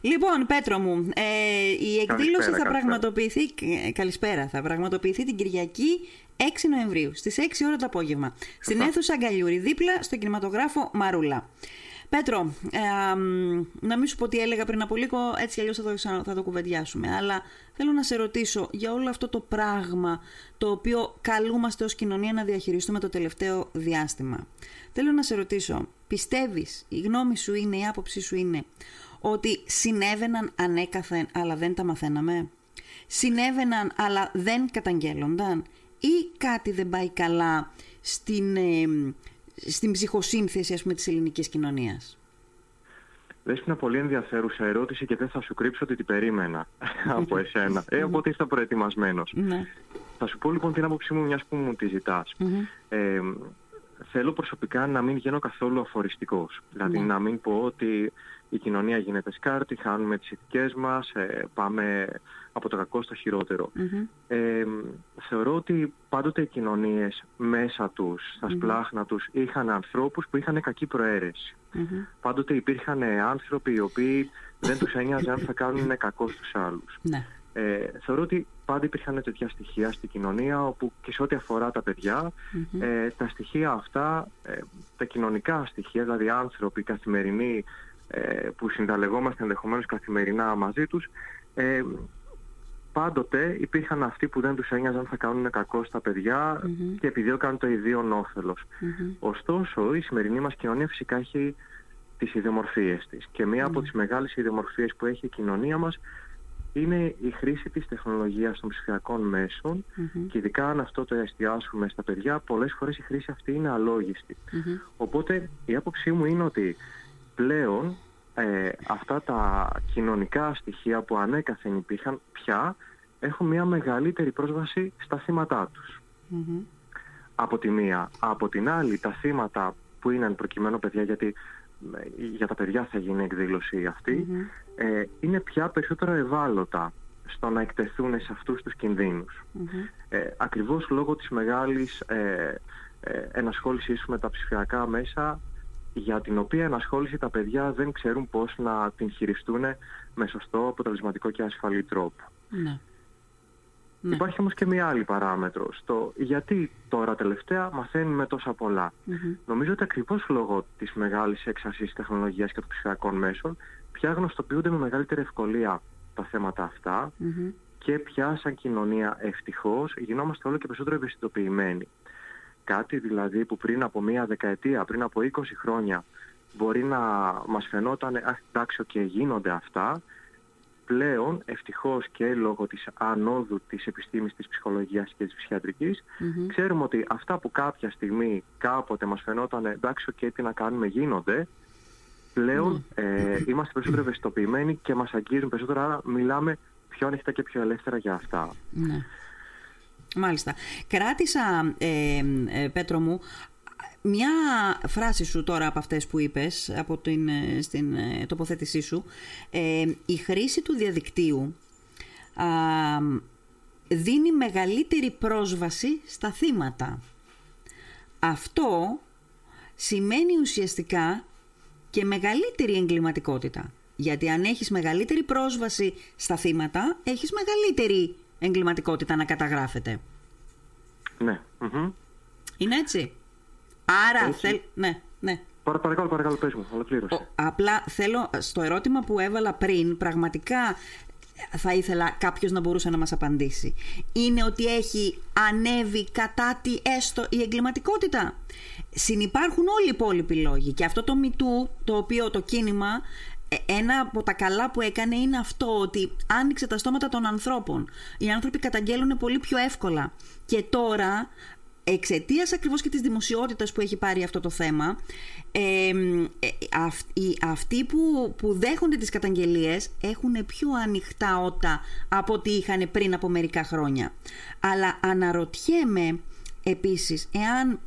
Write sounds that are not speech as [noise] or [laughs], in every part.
Λοιπόν, Πέτρο μου, ε, η εκδήλωση θα πραγματοποιηθεί. Ε, καλησπέρα. Θα πραγματοποιηθεί την Κυριακή 6 Νοεμβρίου στις 6 ώρα το απόγευμα. Στην αίθουσα Αγκαλιούρη, δίπλα στο κινηματογράφο Μαρούλα. Πέτρο, ε, να μην σου πω τι έλεγα πριν από λίγο, έτσι αλλιώς θα το, θα το κουβεντιάσουμε, αλλά θέλω να σε ρωτήσω για όλο αυτό το πράγμα το οποίο καλούμαστε ως κοινωνία να διαχειριστούμε το τελευταίο διάστημα. Θέλω να σε ρωτήσω, πιστεύεις, η γνώμη σου είναι, η άποψή σου είναι, ότι συνέβαιναν ανέκαθεν αλλά δεν τα μαθαίναμε. Συνέβαιναν αλλά δεν καταγγέλλονταν ή κάτι δεν πάει καλά στην, ε, στην ψυχοσύνθεση ας πούμε, της ελληνικής κοινωνίας. Δες μια πολύ ενδιαφέρουσα ερώτηση και δεν θα σου κρύψω ότι την περίμενα [laughs] από εσένα. Ε, οπότε ήρθα προετοιμασμένος. Ναι. Θα σου πω λοιπόν την άποψή μου μιας που μου τη ζητας ε, θέλω προσωπικά να μην γίνω καθόλου αφοριστικός. Δηλαδή ναι. να μην πω ότι η κοινωνία γίνεται σκάρτη, χάνουμε τις ηθικές μας, ε, πάμε από το κακό στο χειροτερο Ε, θεωρώ ότι πάντοτε οι κοινωνίες μέσα τους, στα σπλάχνα τους, είχαν ανθρώπους που είχαν κακή Πάντοτε υπήρχαν άνθρωποι οι οποίοι δεν τους ένοιαζε αν θα κάνουν κακό στους άλλους. Ναι. Ε, θεωρώ ότι πάντα υπήρχαν τέτοια στοιχεία στην κοινωνία όπου και σε ό,τι αφορά τα παιδιά ε, τα στοιχεία αυτά, ε, τα κοινωνικά στοιχεία, δηλαδή άνθρωποι καθημερινοί ε, που συνταλεγόμαστε ενδεχομένως καθημερινά μαζί τους ε, πάντοτε υπήρχαν αυτοί που δεν τους ένοιαζαν θα κάνουν κακό στα παιδιά mm-hmm. και επιδιώκαν το ιδίον όφελος. Ωστόσο η σημερινή μας κοινωνία φυσικά έχει τις ιδιομορφίες της και μία από τις μεγάλες ιδιομορφίες που έχει η κοινωνία μας είναι η χρήση της τεχνολογίας των ψηφιακών και ειδικά αν αυτό το εστιάσουμε στα παιδιά πολλές φορές η χρήση αυτή είναι Οπότε η άποψή μου είναι ότι πλέον ε, αυτά τα κοινωνικά στοιχεία που ανέκαθεν υπήρχαν πια έχουν μια μεγαλύτερη πρόσβαση στα θύματά τους. Από τη μία. Από την άλλη τα θύματα που είναι προκειμένου παιδιά γιατί ε, για τα παιδιά θα γίνει η εκδήλωση ε, είναι πια περισσότερο ευάλωτα στο να εκτεθούν σε αυτούς τους κινδύνους. Ε, ακριβώς λόγω της μεγάλης ε, ε, ενασχόλησής με τα ψηφιακά μέσα για την οποία ενασχόληση τα παιδιά δεν ξέρουν πώς να την χειριστούν με σωστό, αποτελεσματικό και ασφαλή τρόπο. Ναι. ναι. Υπάρχει όμως και μια άλλη παράμετρο στο γιατί τώρα τελευταία μαθαίνουμε τόσα Νομίζω ότι ακριβώς λόγω της μεγάλης έξασης τεχνολογίας και των ψηφιακών μέσων πια γνωστοποιούνται με μεγαλύτερη ευκολία τα θέματα και πια σαν κοινωνία ευτυχώς γινόμαστε όλο και περισσότερο ευαισθητοποιημένοι. Κάτι δηλαδή που πριν από μία δεκαετία, πριν από 20 χρόνια μπορεί να μας φαινόταν αχ εντάξει και γίνονται αυτά πλέον ευτυχώς και λόγω της ανόδου της επιστήμης της ψυχολογίας και της ψυχιατρικης ξέρουμε ότι αυτά που κάποια στιγμή κάποτε μας φαινόταν εντάξει και τι να κάνουμε γίνονται πλέον ναι. ε, είμαστε περισσότερο ευαισθητοποιημένοι και μας αγγίζουν περισσότερο άρα μιλάμε πιο ανοιχτά και πιο ελεύθερα για αυτά. Ναι. Μάλιστα. Κράτησα, ε, ε, Πέτρο μου, μια φράση σου τώρα από αυτές που είπες, από την, ε, στην τοποθέτησή σου, η χρήση του διαδικτύου δίνει μεγαλύτερη πρόσβαση στα θύματα. Αυτό σημαίνει ουσιαστικά και μεγαλύτερη εγκληματικότητα. Γιατί αν έχεις μεγαλύτερη πρόσβαση στα θύματα, έχεις μεγαλύτερη εγκληματικότητα να καταγράφεται. Ναι. Είναι έτσι. Άρα θέλ... Ναι, ναι. Παρα, παρακαλώ, παρακαλώ, πες μου, ολοκλήρωσε. Απλά θέλω, στο ερώτημα που έβαλα πριν, πραγματικά θα ήθελα κάποιος να μπορούσε να μας απαντήσει. Είναι ότι έχει ανέβει κατά τη έστω η εγκληματικότητα. Συνυπάρχουν όλοι οι υπόλοιποι λόγοι και αυτό το μητού το οποίο το κίνημα ε, ένα από τα καλά που έκανε είναι αυτό ότι άνοιξε τα στόματα των ανθρώπων. Οι άνθρωποι καταγγέλουν πολύ πιο εύκολα. Και τώρα, εξαιτίας ακριβώς και της δημοσιότητας που έχει πάρει αυτό το θέμα, ε, αυτοί που, που δέχονται τις καταγγελίες έχουν πιο ανοιχτά ότα από ό,τι είχαν πριν από μερικά χρόνια. Αλλά αναρωτιέμαι επίσης εάν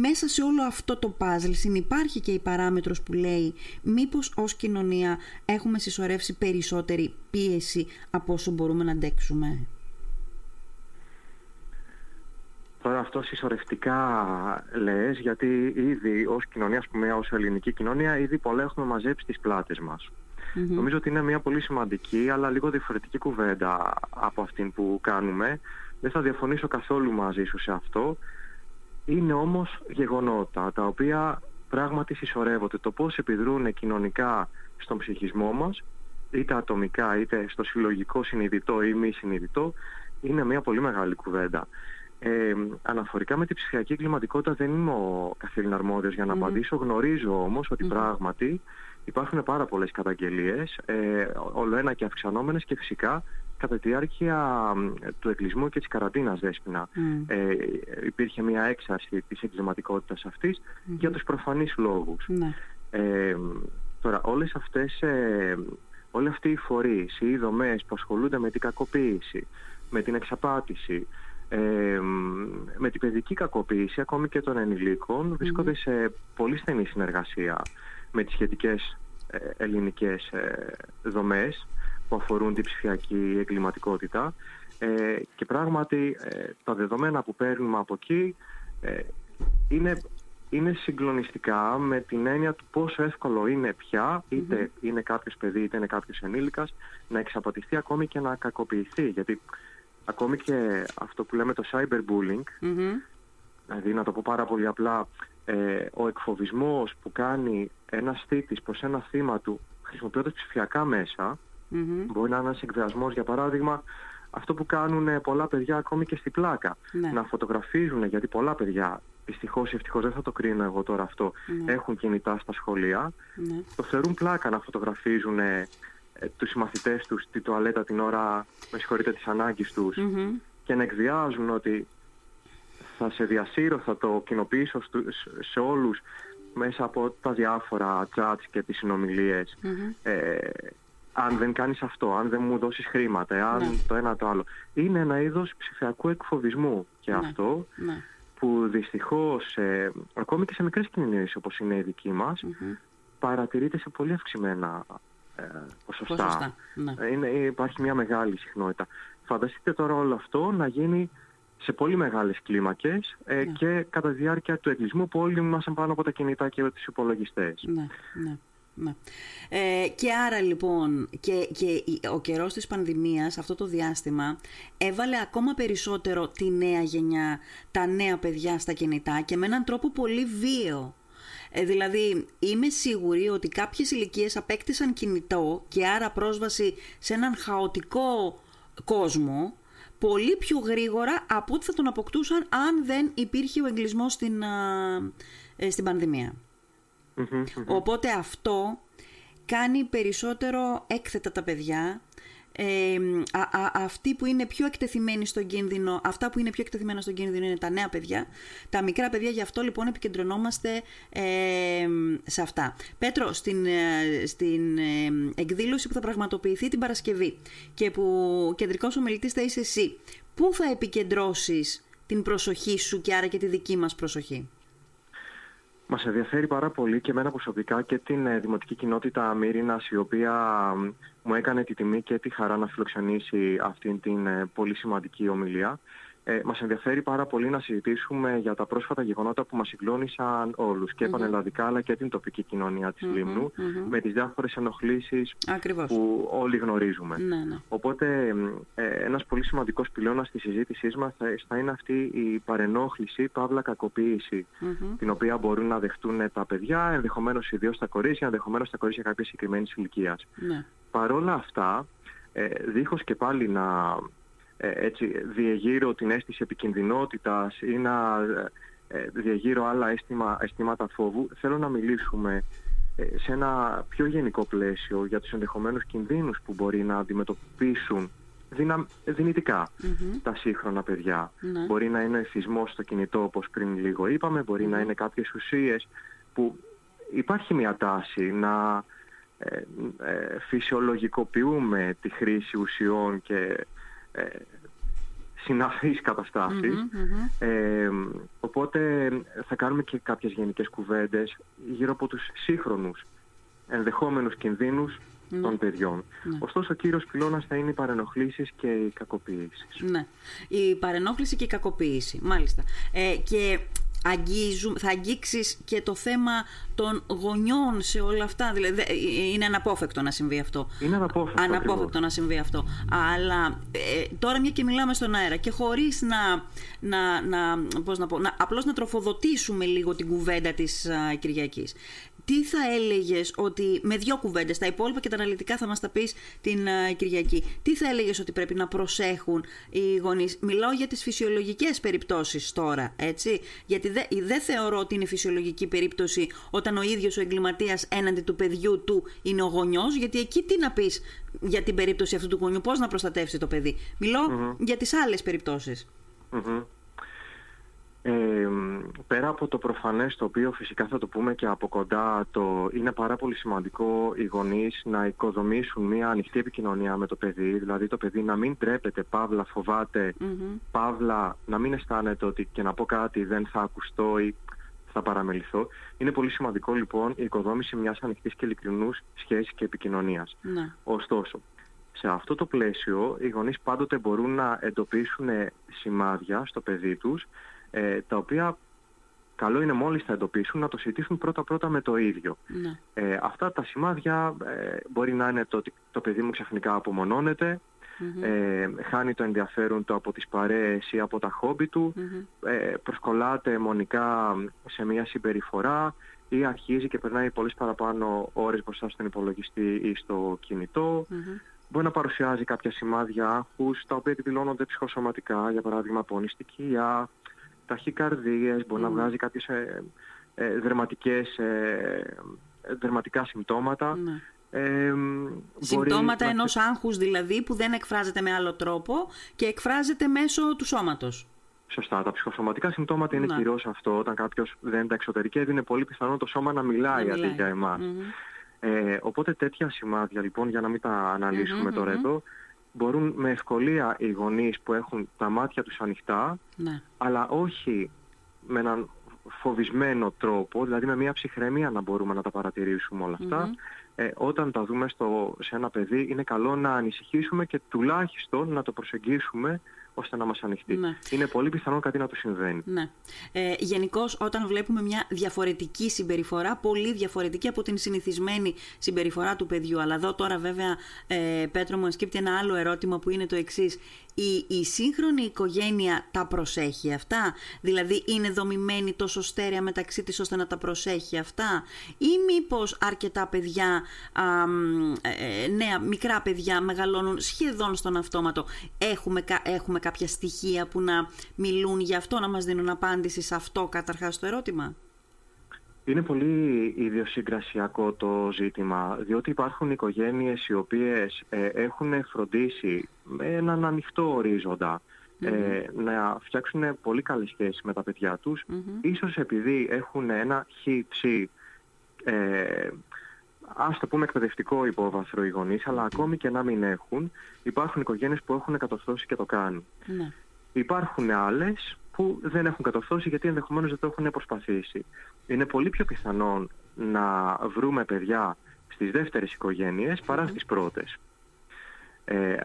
μέσα σε όλο αυτό το παζλ συνυπάρχει και η παράμετρος που λέει μήπως ως κοινωνία έχουμε συσσωρεύσει περισσότερη πίεση από όσο μπορούμε να αντέξουμε; Τώρα αυτό συσσωρευτικά λες, γιατί ήδη ως κοινωνία, ας πούμε, ως ελληνική κοινωνία, ήδη πολλά έχουμε μαζέψει τις πλάτες μας. Νομίζω ότι είναι μια πολύ σημαντική αλλά λίγο διαφορετική κουβέντα από αυτήν που κάνουμε. Δεν θα διαφωνήσω καθόλου μαζί σου σε αυτό. Είναι όμως γεγονότα τα οποία πράγματι συσσωρεύονται. Το πώς επιδρούν κοινωνικά στον ψυχισμό μας, είτε ατομικά είτε στο συλλογικό συνειδητό ή μη συνειδητό, είναι μια πολύ μεγάλη κουβέντα. Ε, αναφορικά με την ψηφιακή εγκληματικότητα δεν είμαι ο καθήλυνα αρμόδιος για να απαντήσω. Γνωρίζω όμως ότι πράγματι υπάρχουν πάρα πολλές καταγγελίες, ε, όλο ένα και αυξανόμενες και φυσικά κατά τη διάρκεια του εκκλεισμού και της καραντίνας δέσποινα ε, υπήρχε μια έξαρση της εγκληματικότητας για τους προφανείς λόγους. Ναι. Ε, τώρα όλες αυτές, ε, όλοι αυτοί οι φορείς, οι δομές που ασχολούνται με την κακοποίηση, με την εξαπάτηση, ε, με την παιδική κακοποίηση ακόμη και των ενηλίκων βρίσκονται σε πολύ στενή συνεργασία με τις σχετικές ε, ελληνικές ε, δομές που αφορούν την ψηφιακή εγκληματικότητα. Ε, και πράγματι ε, τα δεδομένα που παίρνουμε από εκεί ε, είναι, είναι συγκλονιστικά με την έννοια του πόσο εύκολο είναι πια είναι κάποιος παιδί είτε είναι κάποιος ενήλικας να εξαπατηθεί ακόμη και να κακοποιηθεί. Γιατί ακόμη και αυτό που λέμε το cyberbullying δηλαδή να το πω πάρα πολύ απλά ο εκφοβισμός που κάνει ένας θήτης προς ένα θύμα του χρησιμοποιώντας ψηφιακά μέσα Mm-hmm. Μπορεί να είναι ένας εκβιασμό, για παράδειγμα, αυτό που κάνουν πολλά παιδιά ακόμη και στη πλάκα. Ναι. Να φωτογραφίζουν, γιατί πολλά παιδιά, δυστυχώς ή ευτυχώς δεν θα το κρίνω εγώ τώρα αυτό, ναι. έχουν κινητά στα σχολεία. Ναι. Το θεωρούν πλάκα να φωτογραφίζουν ε, τους συμμαθητές τους στη τουαλέτα την ώρα, με συγχωρείτε, της ανάγκης τους mm-hmm. και να εκβιάζουν ότι θα σε διασύρω, θα το κοινοποιήσω σε όλους μέσα από τα διάφορα chats και τις συνομιλίες. Mm-hmm. Ε, αν δεν κάνεις αυτό, αν δεν μου δώσεις χρήματα, αν ναι. το ένα το άλλο. Είναι ένα είδος ψηφιακού εκφοβισμού και ναι. αυτό ναι. που δυστυχώς ε, ακόμη και σε μικρές κοινωνίες όπως είναι η δική μας παρατηρείται σε πολύ αυξημένα ε, ποσοστά. Ναι. Είναι, υπάρχει μια μεγάλη συχνότητα. Φανταστείτε τώρα όλο αυτό να γίνει σε πολύ μεγάλες κλίμακες ε, και κατά τη διάρκεια του εγκλισμού που όλοι μας πάνω από τα κινητά και τους υπολογιστές. Ναι, ναι. Ναι. Ε, και άρα λοιπόν και, και ο καιρός της πανδημίας αυτό το διάστημα έβαλε ακόμα περισσότερο τη νέα γενιά, τα νέα παιδιά στα κινητά και με έναν τρόπο πολύ βίαιο. Ε, δηλαδή είμαι σίγουρη ότι κάποιες ηλικίες απέκτησαν κινητό και άρα πρόσβαση σε έναν χαοτικό κόσμο πολύ πιο γρήγορα από ό,τι θα τον αποκτούσαν αν δεν υπήρχε ο εγκλισμός στην, ε, στην πανδημία. Οπότε αυτό κάνει περισσότερο έκθετα τα παιδιά ε, αυτοί που είναι πιο εκτεθειμένοι στον κίνδυνο, αυτά που είναι πιο εκτεθειμένα στον κίνδυνο είναι τα νέα παιδιά, τα μικρά παιδιά, γι' αυτό λοιπόν επικεντρωνόμαστε ε, σε αυτά. Πέτρο, στην, ε, στην ε, εκδήλωση που θα πραγματοποιηθεί την Παρασκευή και που κεντρικός ομιλητής θα είσαι εσύ, πού θα επικεντρώσεις την προσοχή σου και άρα και τη δική μας προσοχή; Μας ενδιαφέρει πάρα πολύ και εμένα προσωπικά και την ε, δημοτική κοινότητα Μύρινας η οποία μου έκανε τη τιμή και τη χαρά να φιλοξενήσει αυτήν την ε, πολύ σημαντική ομιλία. Ε, μας ενδιαφέρει πάρα πολύ να συζητήσουμε για τα πρόσφατα γεγονότα που μας συγκλώνησαν όλους και πανελλαδικά αλλά και την τοπική κοινωνία της mm λιμνου με τις διάφορες ενοχλήσεις που όλοι γνωρίζουμε. Ναι, ναι. Οπότε ε, ένας πολύ σημαντικός πυλώνας της συζήτησής μας θα, είναι αυτή η παρενόχληση, παύλα την οποία μπορούν να δεχτούν τα παιδιά, ενδεχομένως ιδίως τα κορίτσια, ενδεχομένως τα κορίτσια κάποιες συγκεκριμένης ηλικίας. Ναι. Παρόλα αυτά, ε, δίχως και πάλι να ε, έτσι, διεγείρω την αίσθηση επικινδυνότητας ή να ε, διεγείρω άλλα αίσθημα, αισθήματα φόβου, θέλω να μιλήσουμε ε, σε ένα πιο γενικό πλαίσιο για τους ενδεχομένους κινδύνους που μπορεί να αντιμετωπίσουν δυνα... δυνητικα τα σύγχρονα παιδιά. Ναι. Μπορεί να είναι εθισμός στο κινητό όπως πριν λίγο είπαμε, μπορει να είναι κάποιες ουσίες που υπάρχει μια τάση να ε, φυσιολογικοποιούμε τη χρήση ουσιών και ε, συναφείς Ε, οπότε θα κάνουμε και κάποιες γενικές κουβέντες γύρω από τους σύγχρονους ενδεχόμενους κινδύνους ναι. των παιδιών. Ναι. Ωστόσο, ο κύριος πυλώνας θα είναι οι παρενοχλήσεις και οι κακοποίησεις. Ναι, η παρενόχληση και η κακοποίηση, μάλιστα. Ε, και αγγίζουμε, θα αγγίξεις και το θέμα των γονιών σε όλα αυτά. Δηλαδή, είναι αναπόφευκτο να συμβεί αυτό. Είναι αναπόφευκτο. Αναπόφευκτο να συμβεί αυτό. Αλλά ε, τώρα μια και μιλάμε στον αέρα και χωρίς να, να, να, πώς να, πω, να απλώς να τροφοδοτήσουμε λίγο την κουβέντα της α, Κυριακής τι θα έλεγες ότι με δύο κουβέντες, τα υπόλοιπα και τα αναλυτικά θα μας τα πεις την uh, Κυριακή, τι θα έλεγες ότι πρέπει να προσέχουν οι γονείς; Μιλάω για τις φυσιολογικές περιπτώσεις τώρα, έτσι; Γιατί δεν δε θεωρώ ότι είναι φυσιολογική περίπτωση όταν ο ίδιος ο εγκληματίας έναντι του παιδιού του είναι ο γονιός, γιατί εκεί τι να πεις για την περίπτωση αυτού του γονιού, πώς να προστατεύσει το παιδί; για τις άλλες περιπτώσεις. Ε, πέρα από το προφανές το οποίο φυσικά θα το πούμε και από κοντά το είναι πάρα πολύ σημαντικό οι γονείς να οικοδομήσουν μια ανοιχτή επικοινωνία με το παιδί δηλαδή το παιδί να μην τρέπεται, παύλα φοβάται, παύλα να μην αισθάνεται ότι και να πω κάτι δεν θα ακουστώ ή θα παραμεληθώ. Είναι πολύ σημαντικό λοιπόν η οικοδόμηση μιας ανοιχτής και ειλικρινούς σχέσης και επικοινωνίας. Ναι. Ωστόσο, σε αυτό το πλαίσιο οι γονείς πάντοτε μπορούν να εντοπίσουν σημάδια στο παιδί τους ε, τα οποία καλό είναι μόλις θα εντοπίσουν να το συζητήσουν πρώτα-πρώτα με το ίδιο. Ναι. Ε, αυτά τα σημάδια ε, μπορεί να είναι το ότι το παιδί μου ξαφνικά ε, χάνει το ενδιαφέρον του από τις παρέες ή από τα χόμπι του, ε, προσκολάται μονικά σε μια συμπεριφορά ή αρχίζει και περνάει πολλές παραπάνω ώρες μπροστά στον υπολογιστή ή στο κινητό. Μπορεί να παρουσιάζει κάποια σημάδια άγχους, τα οποία εκδηλώνονται ψυχοσωματικά, για παράδειγμα πονηστικία, ταχυκαρδίες, μπορεί να βγάζει κάποιες ε, ε, δερματικές, ε, δερματικά συμπτώματα. Ναι. Ε, συμπτώματα μπορεί ενός άγχους δηλαδή που δεν εκφράζεται με άλλο τρόπο και εκφράζεται μέσω του σώματος. Σωστά. Τα ψυχοσωματικά συμπτώματα είναι κυρίω αυτό. Όταν κάποιος δεν τα εξωτερικεύει, είναι πολύ πιθανό το σώμα να μιλάει, αντί για εμα Ε, οπότε τέτοια σημάδια, λοιπόν, για να μην τα αναλυσουμε τώρα εδώ, μπορούν με ευκολία οι γονείς που έχουν τα μάτια τους ανοιχτά, ναι. αλλά όχι με έναν φοβισμένο τρόπο, δηλαδή με μια ψυχραιμία να μπορούμε να τα παρατηρήσουμε όλα ε, όταν τα δούμε στο, σε ένα παιδί είναι καλό να ανησυχήσουμε και τουλάχιστον να το προσεγγίσουμε ώστε να μας ανοιχτεί. Ναι. Είναι πολύ πιθανό κάτι να το συμβαίνει. Ναι. Ε, Γενικώς όταν βλέπουμε μια διαφορετική συμπεριφορά, πολύ διαφορετική από την συνηθισμένη συμπεριφορά του παιδιού. Αλλά εδώ τώρα βέβαια, ε, Πέτρο μου, σκύπτει ένα άλλο ερώτημα που είναι το εξής. Η, η σύγχρονη οικογένεια τα προσέχει αυτά, δηλαδή είναι δομημένη τόσο στέρεα μεταξύ της ώστε να τα προσέχει αυτά; Ή μήπως αρκετά παιδιά, α, ε, νέα μικρά παιδιά μεγαλώνουν σχεδόν στον αυτόματο; Έχουμε, έχουμε κάποια στοιχεία που να μιλούν γι' αυτό, να μας δίνουν απάντηση σε αυτό καταρχάς το ερώτημα; Είναι πολύ ιδιοσυγκρασιακό το ζήτημα, διότι υπάρχουν οικογένειες οι οποίες ε, έχουν φροντίσει με έναν ανοιχτό ε, να φτιάξουν πολύ καλή σχέση με τα παιδιά τους, ίσως επειδή έχουν ένα χ-τσι ε, ας το πούμε εκπαιδευτικό υπόβαθρο οι γονείς, αλλά ακόμη και να μην έχουν, υπάρχουν οικογένειες που έχουν κατορθώσει και το κάνουν. Ναι. Υπάρχουν άλλες που δεν έχουν κατορθώσει γιατί ενδεχομένως δεν το έχουν προσπαθήσει. Είναι πολύ πιο πιθανόν να βρούμε παιδιά στις δεύτερες οικογένειες παρά στις πρώτες. Ε,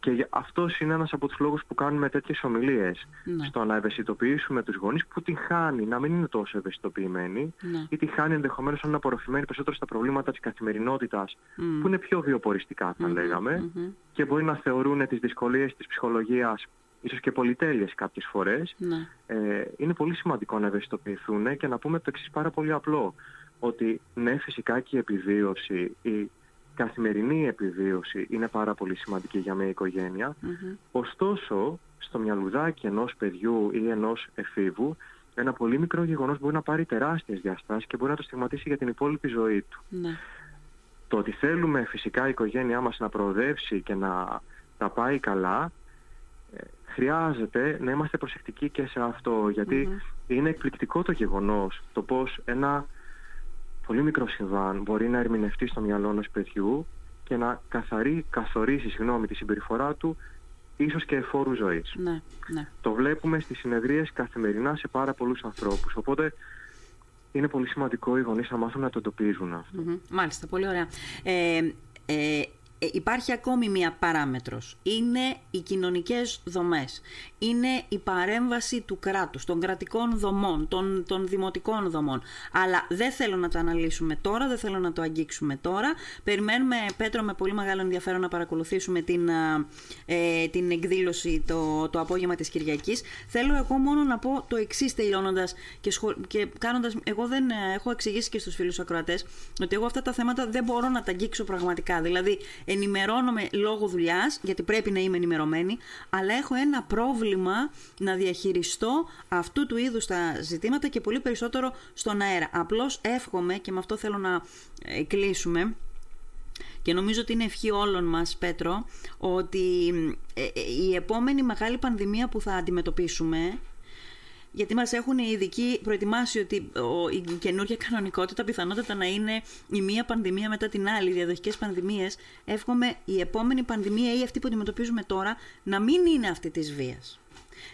και αυτός είναι ένας από τους λόγους που κάνουμε τέτοιες ομιλίες ναι. στο να ευαισθητοποιήσουμε τους γονείς που την χάνει να μην είναι τόσο ευαισθητοποιημένοι ναι. ή τη χάνει ενδεχομένως να απορροφημένοι περισσότερο στα προβλήματα της καθημερινότητας που είναι πιο βιοποριστικά θα λεγαμε και μπορεί να θεωρούν τις δυσκολίες της ψυχολογίας ίσως και πολυτέλειες κάποιες φορές ναι. ε, είναι πολύ σημαντικό να ευαισθητοποιηθούν και να πούμε το εξής πάρα πολύ απλό ότι ναι φυσικά και η επιβίωση, η καθημερινή επιβίωση είναι πάρα πολύ σημαντική για μια οικογένεια. Ωστόσο, στο μυαλουδάκι ενός παιδιού ή ενός εφήβου, ένα πολύ μικρό γεγονός μπορεί να πάρει τεράστιες διαστάσεις και μπορεί να το στιγματίσει για την υπόλοιπη ζωή του. Ναι. Το ότι θέλουμε φυσικά η οικογένειά μας να προοδεύσει και να τα πάει καλά, ε, χρειάζεται να είμαστε προσεκτικοί και σε αυτό, είναι εκπληκτικό το γεγονός το πώς ένα πολύ μικρό συμβάν μπορεί να ερμηνευτεί στο μυαλό ενός παιδιού και να καθαρί, καθορίσει συγγνώμη, τη συμπεριφορά του ίσως και εφόρου ζωής. Ναι, ναι. Το βλέπουμε στις συνεδρίες καθημερινά σε πάρα πολλούς ανθρώπους. Οπότε είναι πολύ σημαντικό οι γονείς να μάθουν να το εντοπίζουν Μάλιστα, πολύ ωραία. Ε, ε, ε, υπάρχει ακόμη μία παράμετρος. Είναι οι κοινωνικές δομές. Είναι η παρέμβαση του κράτους, των κρατικών δομών, των, των δημοτικών δομών. Αλλά δεν θέλω να το αναλύσουμε τώρα, δεν θέλω να το αγγίξουμε τώρα. Περιμένουμε, Πέτρο, με πολύ μεγάλο ενδιαφέρον να παρακολουθήσουμε την, ε, την εκδήλωση το, το απόγευμα της Κυριακής. Θέλω εγώ μόνο να πω το εξής τελειώνοντας και, σχολ... και κάνοντας... Εγώ δεν ε, έχω εξηγήσει και στους φίλους ακροατές ότι εγώ αυτά τα θέματα δεν μπορώ να τα αγγίξω πραγματικά. Δηλαδή, ενημερώνομαι λόγω δουλειάς, γιατί πρέπει να είμαι ενημερωμένη, αλλά έχω ένα πρόβλημα να διαχειριστώ αυτού του είδους τα ζητήματα και πολύ περισσότερο στον αέρα. Απλώς εύχομαι και με αυτό θέλω να ε, κλείσουμε και νομίζω ότι είναι ευχή όλων μας, Πέτρο, ότι ε, ε, η επόμενη μεγάλη πανδημία που θα αντιμετωπίσουμε γιατί μας έχουν οι ειδικοί προετοιμάσει ότι η καινούργια κανονικότητα πιθανότατα να είναι η μία πανδημία μετά την άλλη, οι διαδοχικές πανδημίες. Εύχομαι η επόμενη πανδημία ή αυτή που αντιμετωπίζουμε τώρα να μην είναι αυτή της βίας.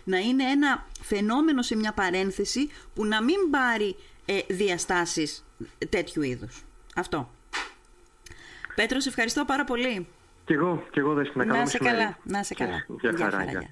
Να είναι ένα φαινόμενο σε μια παρένθεση που να μην πάρει ε, διαστάσεις τέτοιου είδους. Αυτό. Πέτρο, σε ευχαριστώ πάρα πολύ. Κι εγώ, κι εγώ δεν Να σε καλά, να σε καλά. Για χαρά,